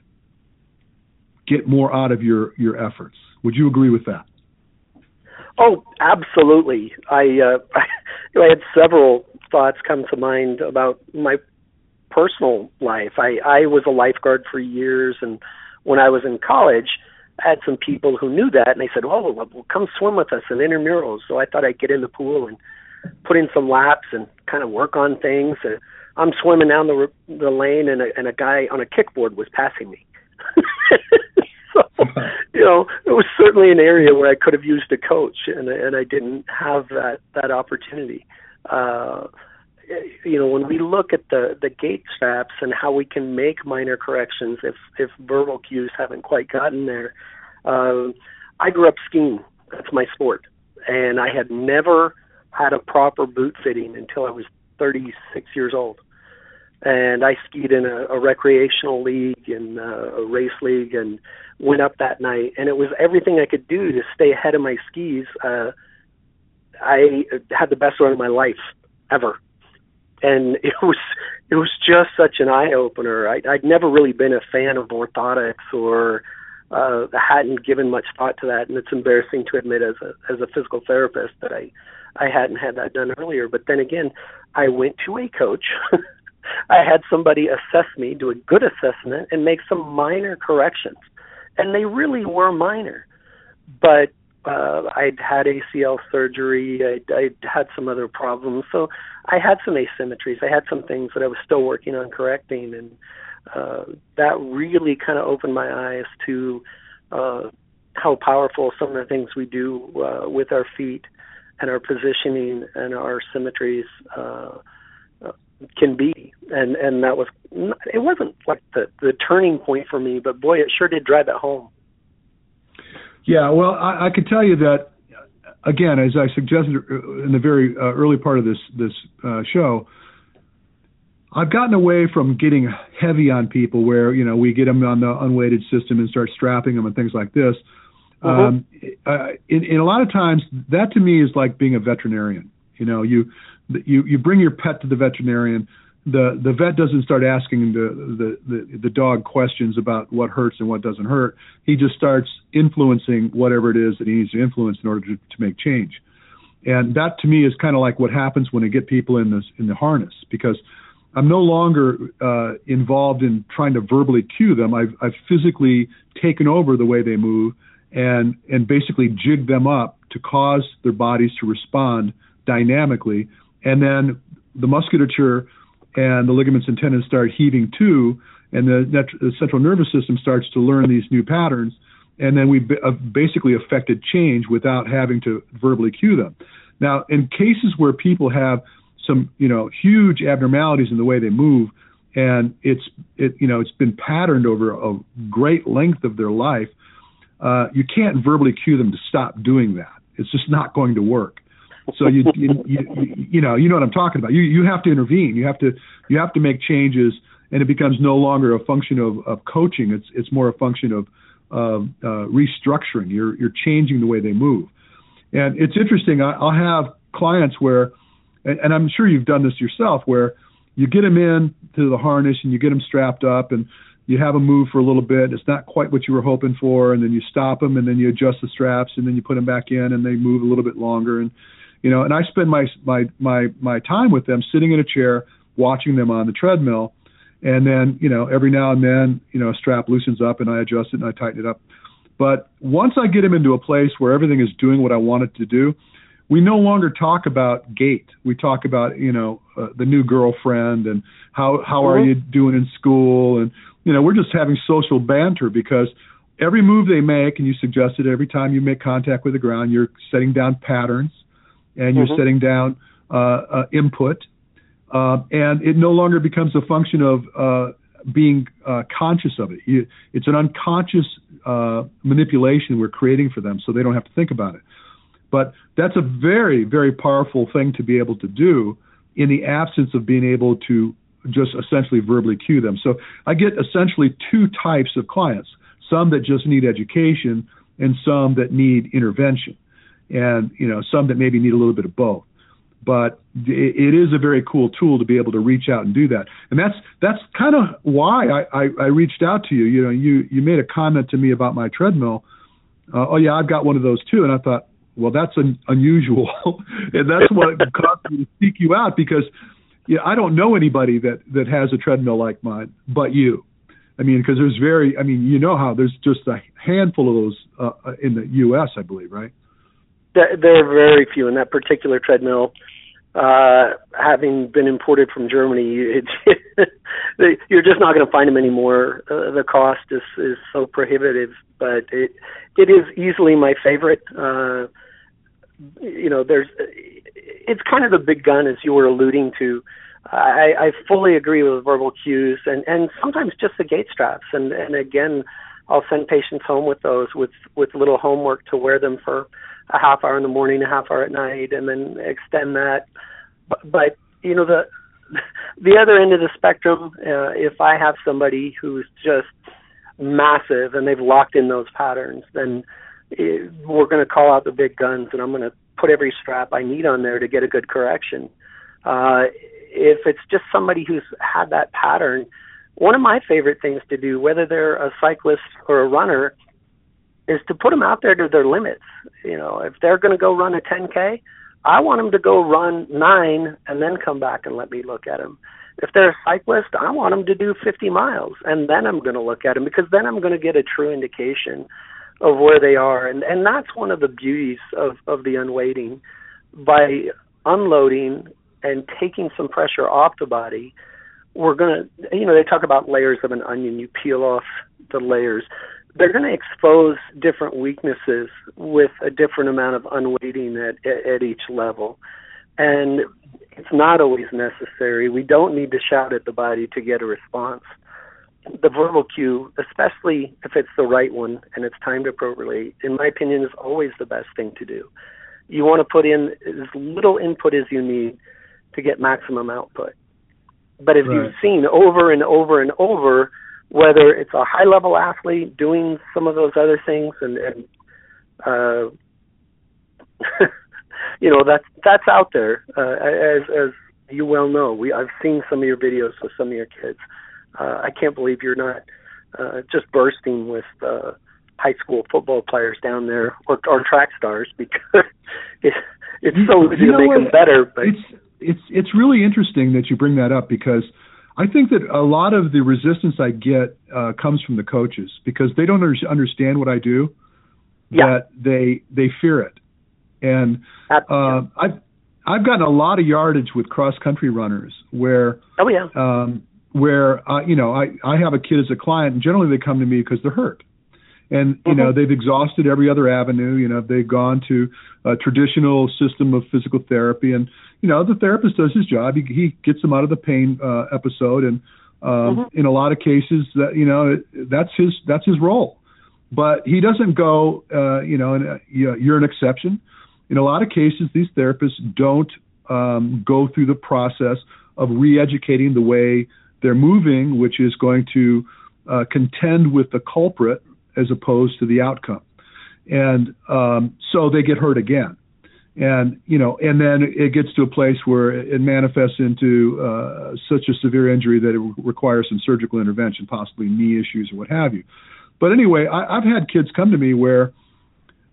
get more out of your your efforts. Would you agree with that? Oh, absolutely. I uh, I had several thoughts come to mind about my personal life. I I was a lifeguard for years, and when I was in college, I had some people who knew that, and they said, "Oh, well, come swim with us in intramurals." So I thought I'd get in the pool and put in some laps and kind of work on things. And I'm swimming down the the lane, and a, and a guy on a kickboard was passing me. so, you know, it was certainly an area where I could have used a coach, and and I didn't have that that opportunity uh, you know, when we look at the the gait straps and how we can make minor corrections if if verbal cues haven't quite gotten there. Uh, I grew up skiing. That's my sport, and I had never had a proper boot fitting until I was 36 years old. And I skied in a, a recreational league and uh, a race league, and went up that night. And it was everything I could do to stay ahead of my skis. Uh, I had the best run of my life ever, and it was it was just such an eye opener. I, I'd never really been a fan of orthotics or uh, hadn't given much thought to that, and it's embarrassing to admit as a as a physical therapist that I I hadn't had that done earlier. But then again, I went to a coach. I had somebody assess me, do a good assessment, and make some minor corrections, and they really were minor. But uh, I'd had ACL surgery. I'd, I'd had some other problems, so I had some asymmetries. I had some things that I was still working on correcting, and uh, that really kind of opened my eyes to uh, how powerful some of the things we do uh, with our feet and our positioning and our symmetries uh, can be. And and that was it wasn't like the the turning point for me, but boy, it sure did drive it home. Yeah, well, I, I could tell you that again, as I suggested in the very uh, early part of this this uh, show, I've gotten away from getting heavy on people, where you know we get them on the unweighted system and start strapping them and things like this. Uh-huh. Um, uh, in, in a lot of times, that to me is like being a veterinarian. You know, you you you bring your pet to the veterinarian the the vet doesn't start asking the, the the the dog questions about what hurts and what doesn't hurt. He just starts influencing whatever it is that he needs to influence in order to, to make change. And that to me is kind of like what happens when I get people in this in the harness because I'm no longer uh, involved in trying to verbally cue them. I've I've physically taken over the way they move and and basically jig them up to cause their bodies to respond dynamically, and then the musculature and the ligaments and tendons start heaving too, and the, the central nervous system starts to learn these new patterns, and then we uh, basically affected change without having to verbally cue them. Now, in cases where people have some, you know, huge abnormalities in the way they move, and it's it you know it's been patterned over a great length of their life, uh, you can't verbally cue them to stop doing that. It's just not going to work. So you, you you you know you know what I'm talking about. You you have to intervene. You have to you have to make changes and it becomes no longer a function of, of coaching. It's it's more a function of uh, restructuring. You're you're changing the way they move, and it's interesting. I, I'll have clients where, and, and I'm sure you've done this yourself, where you get them in to the harness and you get them strapped up and you have them move for a little bit. It's not quite what you were hoping for, and then you stop them and then you adjust the straps and then you put them back in and they move a little bit longer and you know. And I spend my my my my time with them sitting in a chair watching them on the treadmill and then you know every now and then you know a strap loosens up and I adjust it and I tighten it up. But once I get him into a place where everything is doing what I want it to do, we no longer talk about gait. We talk about you know uh, the new girlfriend and how how are mm-hmm. you doing in school and you know we're just having social banter because every move they make and you suggested every time you make contact with the ground you're setting down patterns and you're mm-hmm. setting down uh, uh, input uh, and it no longer becomes a function of uh, being uh, conscious of it. You, it's an unconscious uh, manipulation we're creating for them, so they don't have to think about it. But that's a very, very powerful thing to be able to do in the absence of being able to just essentially verbally cue them. So I get essentially two types of clients: some that just need education, and some that need intervention, and you know some that maybe need a little bit of both but it is a very cool tool to be able to reach out and do that. And that's that's kind of why I, I, I reached out to you. You know, you you made a comment to me about my treadmill. Uh, oh yeah, I've got one of those too. And I thought, well, that's un- unusual, and that's what caused me to seek you out because yeah, I don't know anybody that that has a treadmill like mine, but you. I mean, because there's very, I mean, you know how there's just a handful of those uh, in the U.S., I believe, right? There are very few in that particular treadmill uh, having been imported from Germany, it's, you're just not going to find them anymore. Uh, the cost is is so prohibitive, but it it is easily my favorite. Uh, you know, there's it's kind of the big gun as you were alluding to. I, I fully agree with verbal cues and and sometimes just the gait straps and and again, I'll send patients home with those with with little homework to wear them for a half hour in the morning, a half hour at night, and then extend that. But, but you know the the other end of the spectrum, uh, if I have somebody who's just massive and they've locked in those patterns, then it, we're going to call out the big guns, and I'm going to put every strap I need on there to get a good correction. Uh, if it's just somebody who's had that pattern, one of my favorite things to do, whether they're a cyclist or a runner, is to put them out there to their limits. You know, if they're going to go run a 10K, I want them to go run nine and then come back and let me look at them. If they're a cyclist, I want them to do 50 miles and then I'm going to look at them because then I'm going to get a true indication of where they are. And and that's one of the beauties of of the unweighting by unloading and taking some pressure off the body. We're going to, you know, they talk about layers of an onion. You peel off the layers they're going to expose different weaknesses with a different amount of unweighting at, at each level. And it's not always necessary. We don't need to shout at the body to get a response. The verbal cue, especially if it's the right one and it's timed appropriately, in my opinion, is always the best thing to do. You want to put in as little input as you need to get maximum output. But if right. you've seen over and over and over whether it's a high level athlete doing some of those other things and, and uh you know that's that's out there uh, as as you well know we I've seen some of your videos with some of your kids uh I can't believe you're not uh just bursting with uh high school football players down there or or track stars because it's it's so easy to make what? them better but it's it's it's really interesting that you bring that up because I think that a lot of the resistance I get uh, comes from the coaches because they don't understand what I do. Yeah. That they they fear it, and uh, I've I've gotten a lot of yardage with cross country runners where oh yeah um, where uh, you know I I have a kid as a client and generally they come to me because they're hurt and you mm-hmm. know they've exhausted every other avenue you know they've gone to a traditional system of physical therapy and you know the therapist does his job he, he gets them out of the pain uh, episode and um mm-hmm. in a lot of cases that you know that's his that's his role but he doesn't go uh you know and uh, you're an exception in a lot of cases these therapists don't um go through the process of re-educating the way they're moving, which is going to uh, contend with the culprit as opposed to the outcome. And um, so they get hurt again. And, you know, and then it gets to a place where it manifests into uh, such a severe injury that it requires some surgical intervention, possibly knee issues or what have you. But anyway, I, I've had kids come to me where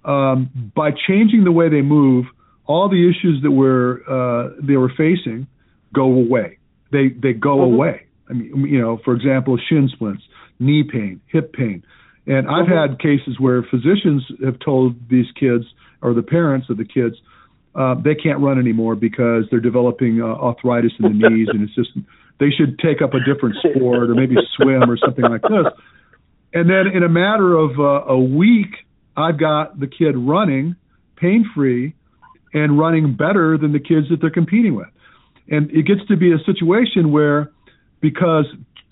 um, by changing the way they move, all the issues that were uh, they were facing go away. They they go mm-hmm. away. I mean, you know, for example, shin splints, knee pain, hip pain, and I've had cases where physicians have told these kids or the parents of the kids uh, they can't run anymore because they're developing uh, arthritis in the knees, and it's just they should take up a different sport or maybe swim or something like this. And then in a matter of uh, a week, I've got the kid running pain free and running better than the kids that they're competing with. And it gets to be a situation where, because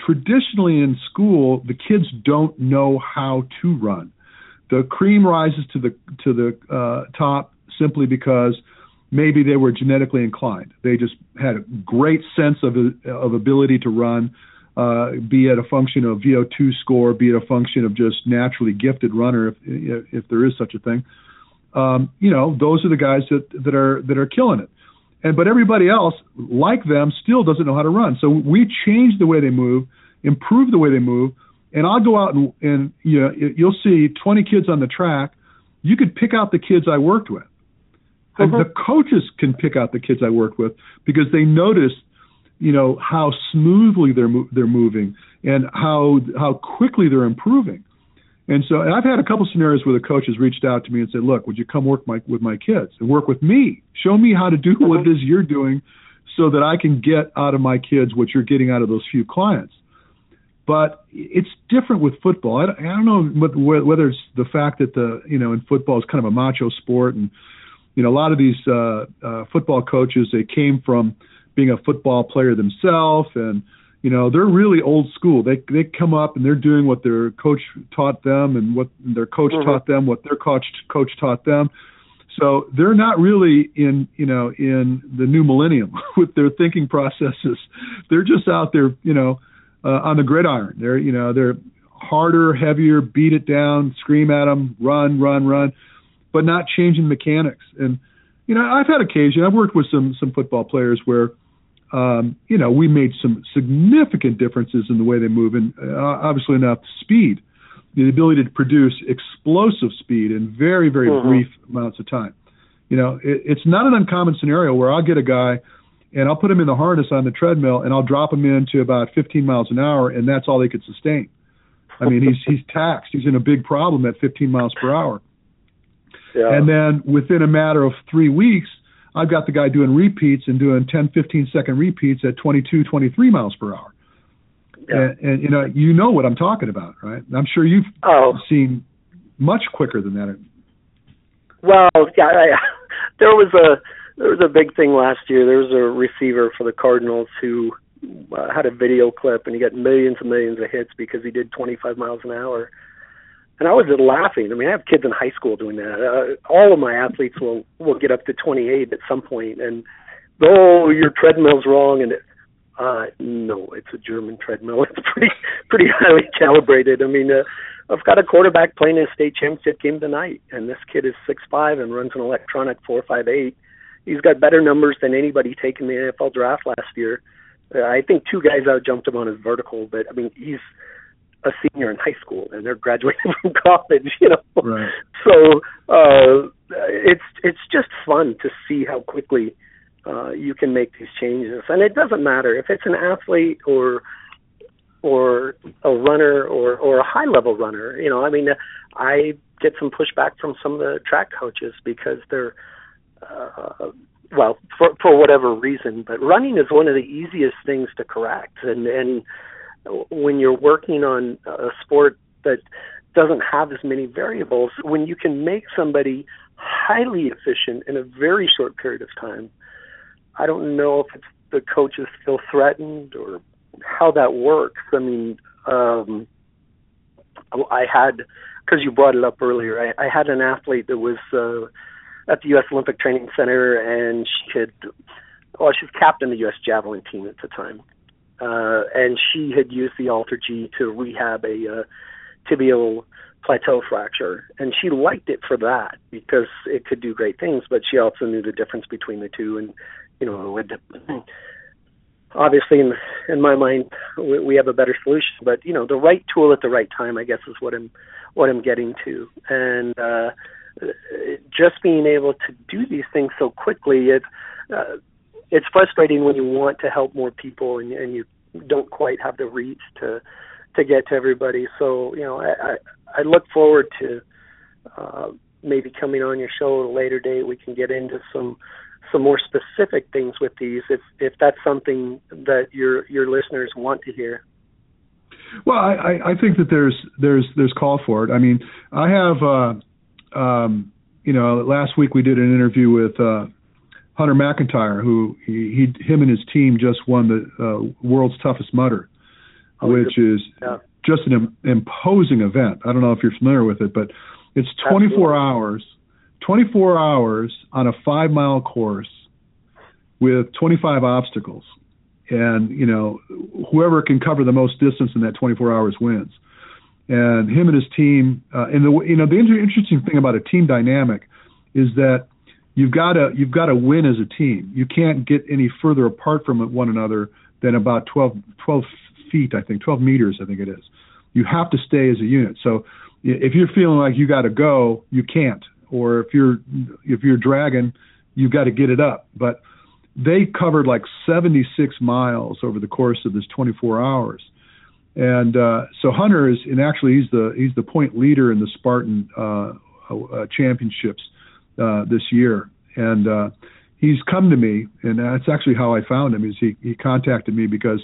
traditionally in school, the kids don't know how to run. The cream rises to the to the uh, top simply because maybe they were genetically inclined. They just had a great sense of of ability to run, uh, be it a function of VO2 score, be it a function of just naturally gifted runner, if if there is such a thing. Um, you know, those are the guys that that are that are killing it. And but everybody else, like them, still doesn't know how to run. So we change the way they move, improve the way they move, and I'll go out and, and you know you'll see 20 kids on the track. You could pick out the kids I worked with. And mm-hmm. the coaches can pick out the kids I worked with because they notice, you know, how smoothly they're mo- they're moving and how how quickly they're improving. And so, and I've had a couple scenarios where the coaches reached out to me and said, "Look, would you come work my, with my kids and work with me? Show me how to do what it is you're doing, so that I can get out of my kids what you're getting out of those few clients." But it's different with football. I, I don't know whether it's the fact that the you know in football is kind of a macho sport, and you know a lot of these uh, uh, football coaches they came from being a football player themselves and you know they're really old school. They they come up and they're doing what their coach taught them and what their coach mm-hmm. taught them what their coach coach taught them. So they're not really in you know in the new millennium with their thinking processes. They're just out there you know uh, on the gridiron. They're you know they're harder heavier beat it down scream at them run run run but not changing mechanics. And you know i've had occasion i've worked with some some football players where um, you know, we made some significant differences in the way they move, and uh, obviously enough speed, the ability to produce explosive speed in very, very mm-hmm. brief amounts of time. You know, it, it's not an uncommon scenario where I'll get a guy and I'll put him in the harness on the treadmill and I'll drop him into about 15 miles an hour, and that's all they could sustain. I mean, he's he's taxed. He's in a big problem at 15 miles per hour. Yeah. And then within a matter of three weeks, I've got the guy doing repeats and doing 10, 15 second repeats at 22, 23 miles per hour. Yeah. And, and you know, you know what I'm talking about, right? I'm sure you've oh. seen much quicker than that. Well, yeah, I, there was a there was a big thing last year. There was a receiver for the Cardinals who uh, had a video clip and he got millions and millions of hits because he did 25 miles an hour and I was just laughing. I mean, I have kids in high school doing that. Uh, all of my athletes will will get up to 28 at some point, and oh, your treadmill's wrong, and it, uh, no, it's a German treadmill. It's pretty pretty highly calibrated. I mean, uh, I've got a quarterback playing in a state championship game tonight, and this kid is six five and runs an electronic four five eight. He's got better numbers than anybody taken the NFL draft last year. Uh, I think two guys out jumped him on his vertical, but I mean, he's a senior in high school and they're graduating from college, you know. Right. So uh, it's it's just fun to see how quickly uh, you can make these changes, and it doesn't matter if it's an athlete or or a runner or or a high level runner. You know, I mean, I get some pushback from some of the track coaches because they're uh, well for for whatever reason, but running is one of the easiest things to correct, and and when you're working on a sport that doesn't have as many variables, when you can make somebody highly efficient in a very short period of time, I don't know if it's the coaches feel threatened or how that works. I mean, um, I had because you brought it up earlier. I, I had an athlete that was uh, at the U.S. Olympic Training Center, and she could. well, she was captain of the U.S. javelin team at the time, uh, and she had used the AlterG to rehab a uh, tibial plateau fracture, and she liked it for that because it could do great things. But she also knew the difference between the two, and you know, would, obviously, in in my mind, we, we have a better solution. But you know, the right tool at the right time, I guess, is what I'm what I'm getting to, and uh, just being able to do these things so quickly, it. Uh, it's frustrating when you want to help more people and, and you don't quite have the reach to to get to everybody. So you know, I I, I look forward to uh, maybe coming on your show at a later date. We can get into some some more specific things with these if if that's something that your your listeners want to hear. Well, I, I think that there's there's there's call for it. I mean, I have uh, um, you know last week we did an interview with uh, Hunter McIntyre, who he, he him and his team just won the uh, world's toughest Mudder, oh, which is yeah. just an imposing event. I don't know if you're familiar with it, but it's 24 Absolutely. hours, 24 hours on a five mile course with 25 obstacles, and you know whoever can cover the most distance in that 24 hours wins. And him and his team, uh, and the you know the interesting thing about a team dynamic is that you've got to you've got to win as a team. You can't get any further apart from one another than about 12, 12 feet, I think, 12 meters, I think it is. You have to stay as a unit. So if you're feeling like you got to go, you can't. Or if you're if you're dragging, you've got to get it up. But they covered like 76 miles over the course of this 24 hours. And uh, so Hunter is, and actually he's the he's the point leader in the Spartan uh, uh, championships uh, this year, and uh, he's come to me, and that's actually how I found him. Is he he contacted me because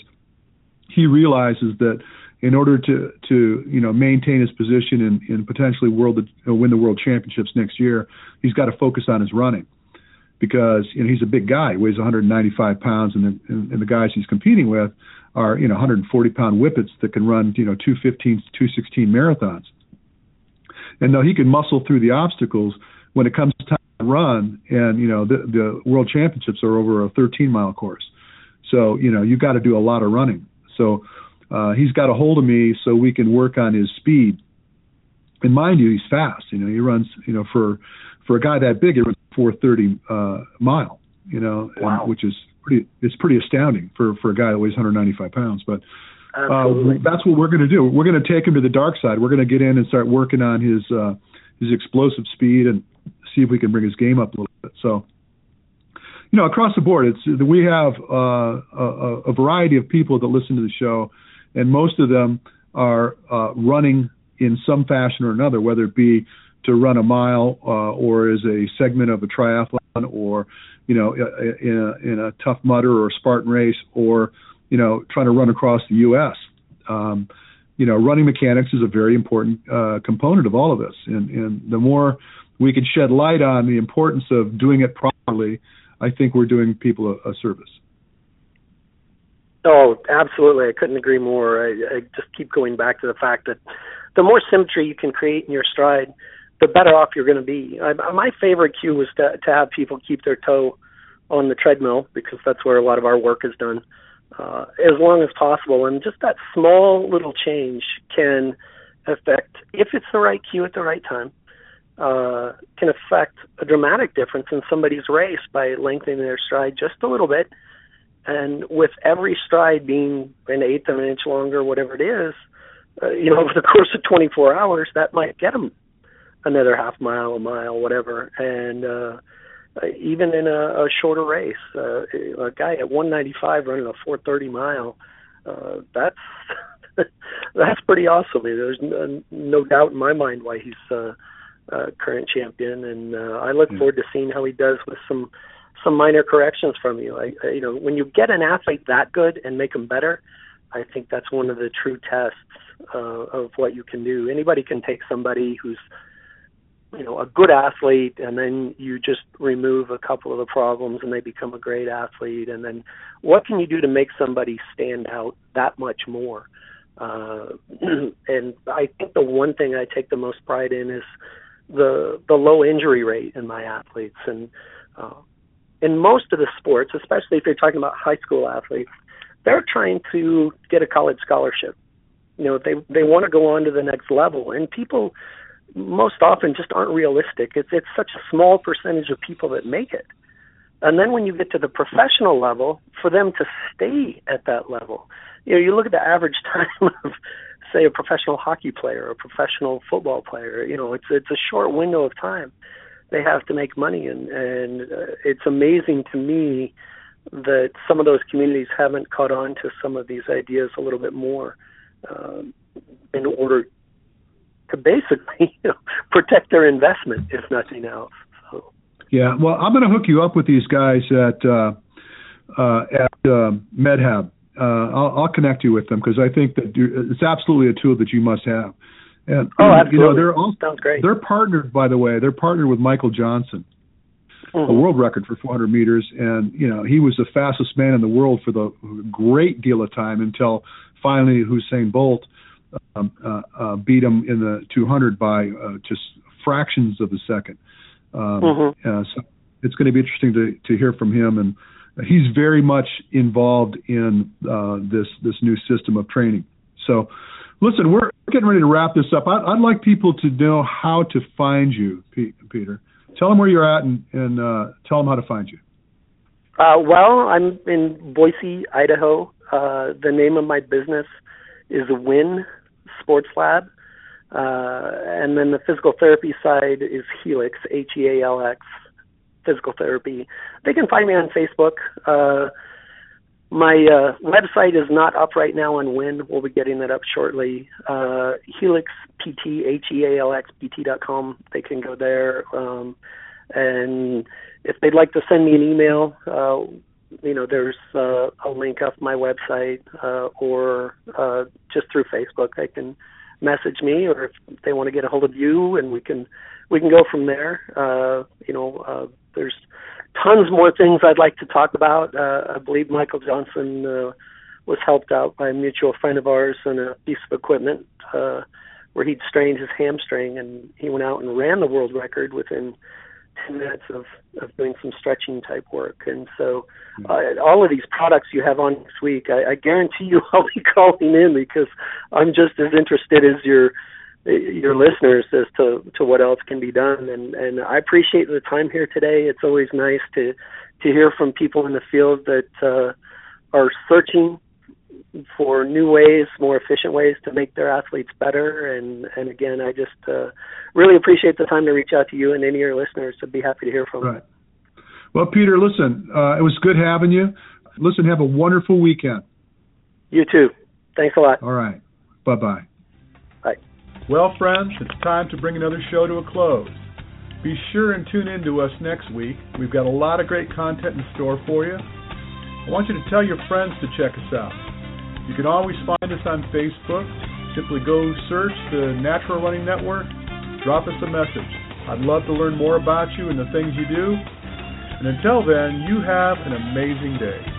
he realizes that in order to to you know maintain his position and, and potentially world uh, win the world championships next year, he's got to focus on his running because you know he's a big guy, he weighs 195 pounds, and the, and, and the guys he's competing with are you know 140 pound whippets that can run you know 215 216 marathons. And though he can muscle through the obstacles, when it comes time to run, and you know the the world championships are over a 13 mile course, so you know you've got to do a lot of running. So uh, he's got a hold of me so we can work on his speed. And mind you, he's fast. You know, he runs. You know, for for a guy that big, he runs 430 uh, mile. You know, wow. and, which is pretty. It's pretty astounding for for a guy that weighs 195 pounds. But uh, that's what we're going to do. We're going to take him to the dark side. We're going to get in and start working on his uh, his explosive speed and see if we can bring his game up a little bit. So, you know, across the board, it's we have uh, a, a, variety of people that listen to the show, and most of them are uh, running in some fashion or another, whether it be to run a mile uh, or as a segment of a triathlon, or you know, in a, in a tough Mudder or a Spartan race, or you know, trying to run across the U.S. Um, you know, running mechanics is a very important uh, component of all of this, and, and the more we could shed light on the importance of doing it properly, I think we're doing people a, a service. Oh, absolutely. I couldn't agree more. I, I just keep going back to the fact that the more symmetry you can create in your stride, the better off you're going to be. I, my favorite cue was to, to have people keep their toe on the treadmill because that's where a lot of our work is done uh, as long as possible. And just that small little change can affect, if it's the right cue at the right time, uh, can affect a dramatic difference in somebody's race by lengthening their stride just a little bit. And with every stride being an eighth of an inch longer, whatever it is, uh, you know, over the course of 24 hours, that might get them another half mile, a mile, whatever. And uh, even in a, a shorter race, uh, a guy at 195 running a 430 mile, uh, that's that's pretty awesome. There's no, no doubt in my mind why he's uh, uh, current champion, and uh, I look mm. forward to seeing how he does with some some minor corrections from you. I, I, you know, when you get an athlete that good and make them better, I think that's one of the true tests uh, of what you can do. Anybody can take somebody who's you know a good athlete and then you just remove a couple of the problems and they become a great athlete and then what can you do to make somebody stand out that much more uh and i think the one thing i take the most pride in is the the low injury rate in my athletes and uh, in most of the sports, especially if you're talking about high school athletes, they're trying to get a college scholarship. You know, they they want to go on to the next level, and people most often just aren't realistic. It's it's such a small percentage of people that make it. And then when you get to the professional level, for them to stay at that level, you know, you look at the average time of say a professional hockey player or a professional football player, you know, it's it's a short window of time they have to make money and and uh, it's amazing to me that some of those communities haven't caught on to some of these ideas a little bit more um, in order to basically you know, protect their investment, if nothing else. So. Yeah, well, I'm going to hook you up with these guys at uh, uh, at uh, MedHab. Uh, I'll, I'll connect you with them because I think that it's absolutely a tool that you must have. And oh, absolutely. you know, they're also, Sounds great. They're partnered, by the way. They're partnered with Michael Johnson, mm-hmm. a world record for 400 meters, and you know he was the fastest man in the world for the great deal of time until finally Usain Bolt um, uh, uh, beat him in the 200 by uh, just fractions of a second. Um, mm-hmm. uh, so it's going to be interesting to to hear from him, and he's very much involved in uh, this this new system of training. So, listen, we're getting ready to wrap this up. I'd, I'd like people to know how to find you, Peter. Tell them where you're at, and, and uh, tell them how to find you. Uh, well, I'm in Boise, Idaho. Uh, the name of my business is Win Sports Lab. Uh, and then the physical therapy side is Healix, H E A L X, physical therapy. They can find me on Facebook. Uh, my uh, website is not up right now on when We'll be getting that up shortly. Uh, Healix PT, H E A L X PT dot com. They can go there. Um, and if they'd like to send me an email, uh, you know, there's uh, a link off my website uh, or uh, just through Facebook. They can message me, or if they want to get a hold of you, and we can we can go from there. Uh, you know, uh, there's tons more things I'd like to talk about. Uh, I believe Michael Johnson uh, was helped out by a mutual friend of ours on a piece of equipment uh, where he'd strained his hamstring, and he went out and ran the world record within 10 minutes of, of doing some stretching type work. And so, uh, all of these products you have on next week, I, I guarantee you I'll be calling in because I'm just as interested as your your listeners as to to what else can be done. And and I appreciate the time here today. It's always nice to to hear from people in the field that uh, are searching for new ways, more efficient ways to make their athletes better. And and again, I just uh, really appreciate the time to reach out to you and any of your listeners. I'd be happy to hear from right. Well, Peter, listen, uh, it was good having you. Listen, have a wonderful weekend. You too. Thanks a lot. All right. Bye-bye. Bye. Well, friends, it's time to bring another show to a close. Be sure and tune in to us next week. We've got a lot of great content in store for you. I want you to tell your friends to check us out. You can always find us on Facebook. Simply go search the Natural Running Network, drop us a message. I'd love to learn more about you and the things you do. And until then, you have an amazing day.